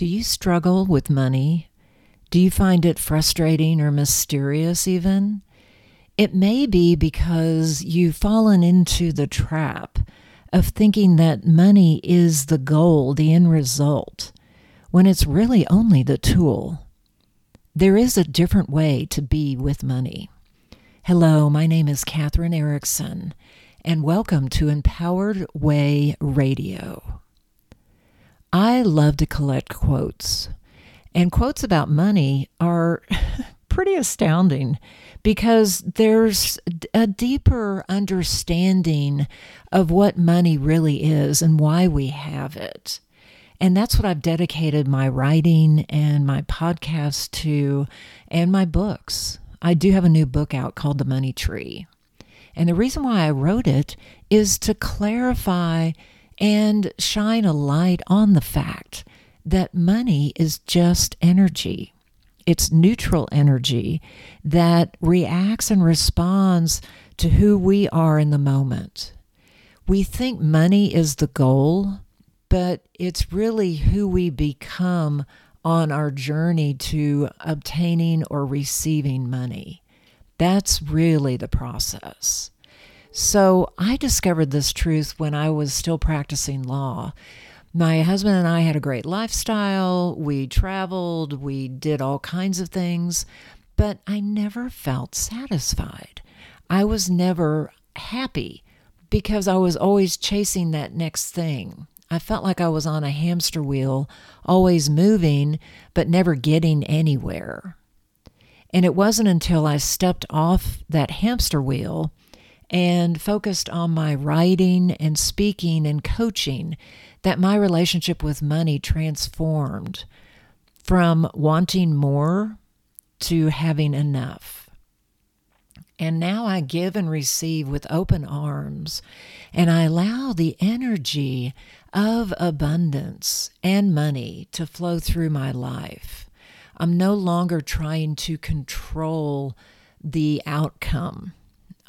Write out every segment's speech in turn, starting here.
Do you struggle with money? Do you find it frustrating or mysterious, even? It may be because you've fallen into the trap of thinking that money is the goal, the end result, when it's really only the tool. There is a different way to be with money. Hello, my name is Kathryn Eriksen, and welcome to Empowered Way Radio. I love to collect quotes. And quotes about money are pretty astounding because there's a deeper understanding of what money really is and why we have it. And that's what I've dedicated my writing and my podcast to and my books. I do have a new book out called The Money Tree. And the reason why I wrote it is to clarify and shine a light on the fact that money is just energy. It's neutral energy that reacts and responds to who we are in the moment. We think money is the goal, but it's really who we become on our journey to obtaining or receiving money. That's really the process. So I discovered this truth when I was still practicing law. My husband and I had a great lifestyle. We traveled, we did all kinds of things, but I never felt satisfied. I was never happy because I was always chasing that next thing. I felt like I was on a hamster wheel, always moving, but never getting anywhere. And it wasn't until I stepped off that hamster wheel and focused on my writing and speaking and coaching that my relationship with money transformed from wanting more to having enough. And now I give and receive with open arms, and I allow the energy of abundance and money to flow through my life. I'm no longer trying to control the outcome.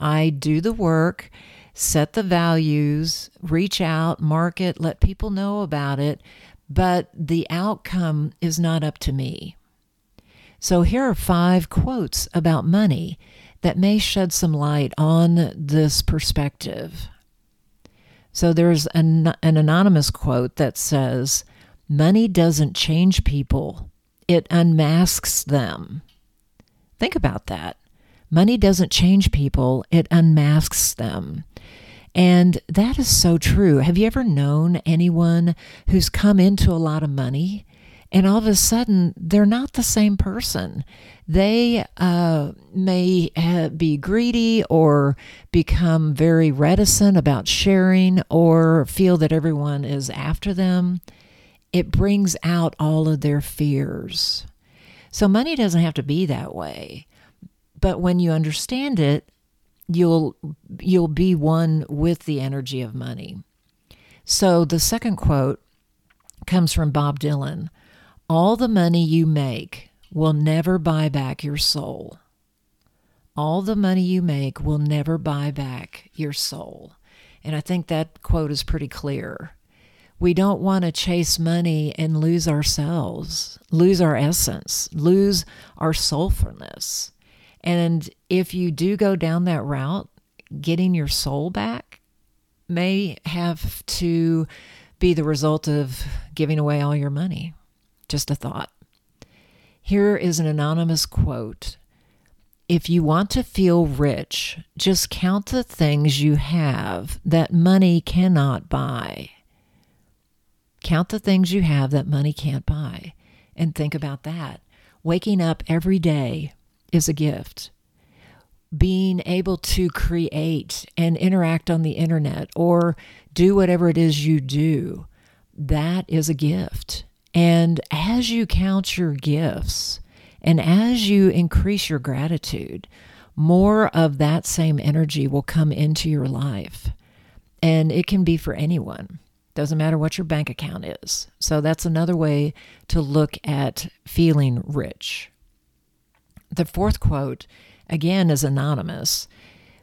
I do the work, set the values, reach out, market, let people know about it, but the outcome is not up to me. So here are five quotes about money that may shed some light on this perspective. So there's an, an anonymous quote that says, Money doesn't change people, it unmasks them. Think about that. Money doesn't change people, it unmasks them. And that is so true. Have you ever known anyone who's come into a lot of money and all of a sudden they're not the same person? They uh, may be greedy or become very reticent about sharing or feel that everyone is after them. It brings out all of their fears. So, money doesn't have to be that way. But when you understand it, you'll you'll be one with the energy of money. So the second quote comes from Bob Dylan. All the money you make will never buy back your soul. All the money you make will never buy back your soul. And I think that quote is pretty clear. We don't want to chase money and lose ourselves, lose our essence, lose our soulfulness. And if you do go down that route, getting your soul back may have to be the result of giving away all your money. Just a thought. Here is an anonymous quote If you want to feel rich, just count the things you have that money cannot buy. Count the things you have that money can't buy. And think about that. Waking up every day is a gift. Being able to create and interact on the internet or do whatever it is you do, that is a gift. And as you count your gifts and as you increase your gratitude, more of that same energy will come into your life. And it can be for anyone. Doesn't matter what your bank account is. So that's another way to look at feeling rich. The fourth quote, again, is anonymous.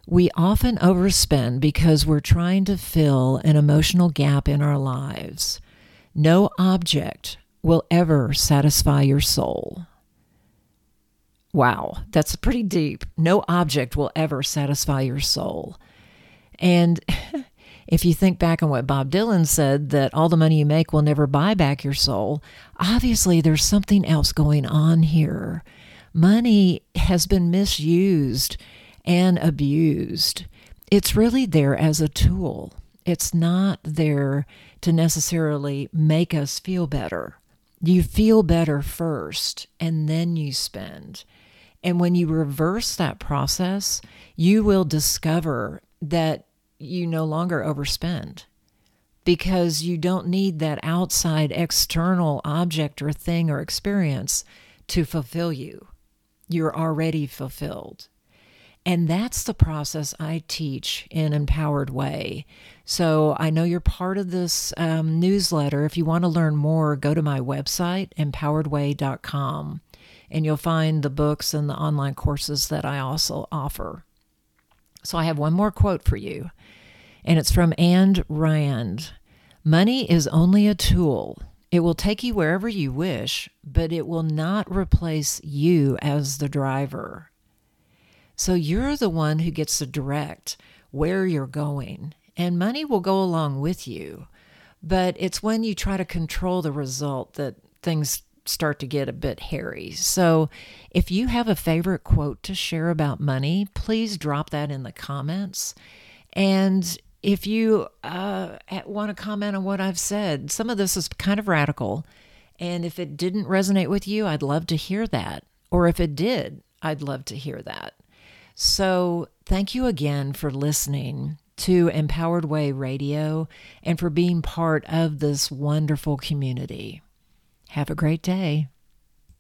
We often overspend because we're trying to fill an emotional gap in our lives. No object will ever satisfy your soul. Wow, that's pretty deep. No object will ever satisfy your soul. And if you think back on what Bob Dylan said, that all the money you make will never buy back your soul, obviously there's something else going on here. Money has been misused and abused. It's really there as a tool, it's not there to necessarily make us feel better. You feel better first, and then you spend. And when you reverse that process, you will discover that you no longer overspend because you don't need that outside external object or thing or experience to fulfill you. You're already fulfilled. And that's the process I teach in Empowered Way. So I know you're part of this um, newsletter. If you want to learn more, go to my website, empoweredway.com, and you'll find the books and the online courses that I also offer. So I have one more quote for you, and it's from Ayn Rand Money is only a tool. It will take you wherever you wish, but it will not replace you as the driver. So you're the one who gets to direct where you're going, and money will go along with you. But it's when you try to control the result that things start to get a bit hairy. So, if you have a favorite quote to share about money, please drop that in the comments. And if you uh, want to comment on what I've said, some of this is kind of radical. And if it didn't resonate with you, I'd love to hear that. Or if it did, I'd love to hear that. So, thank you again for listening to Empowered Way Radio and for being part of this wonderful community. Have a great day.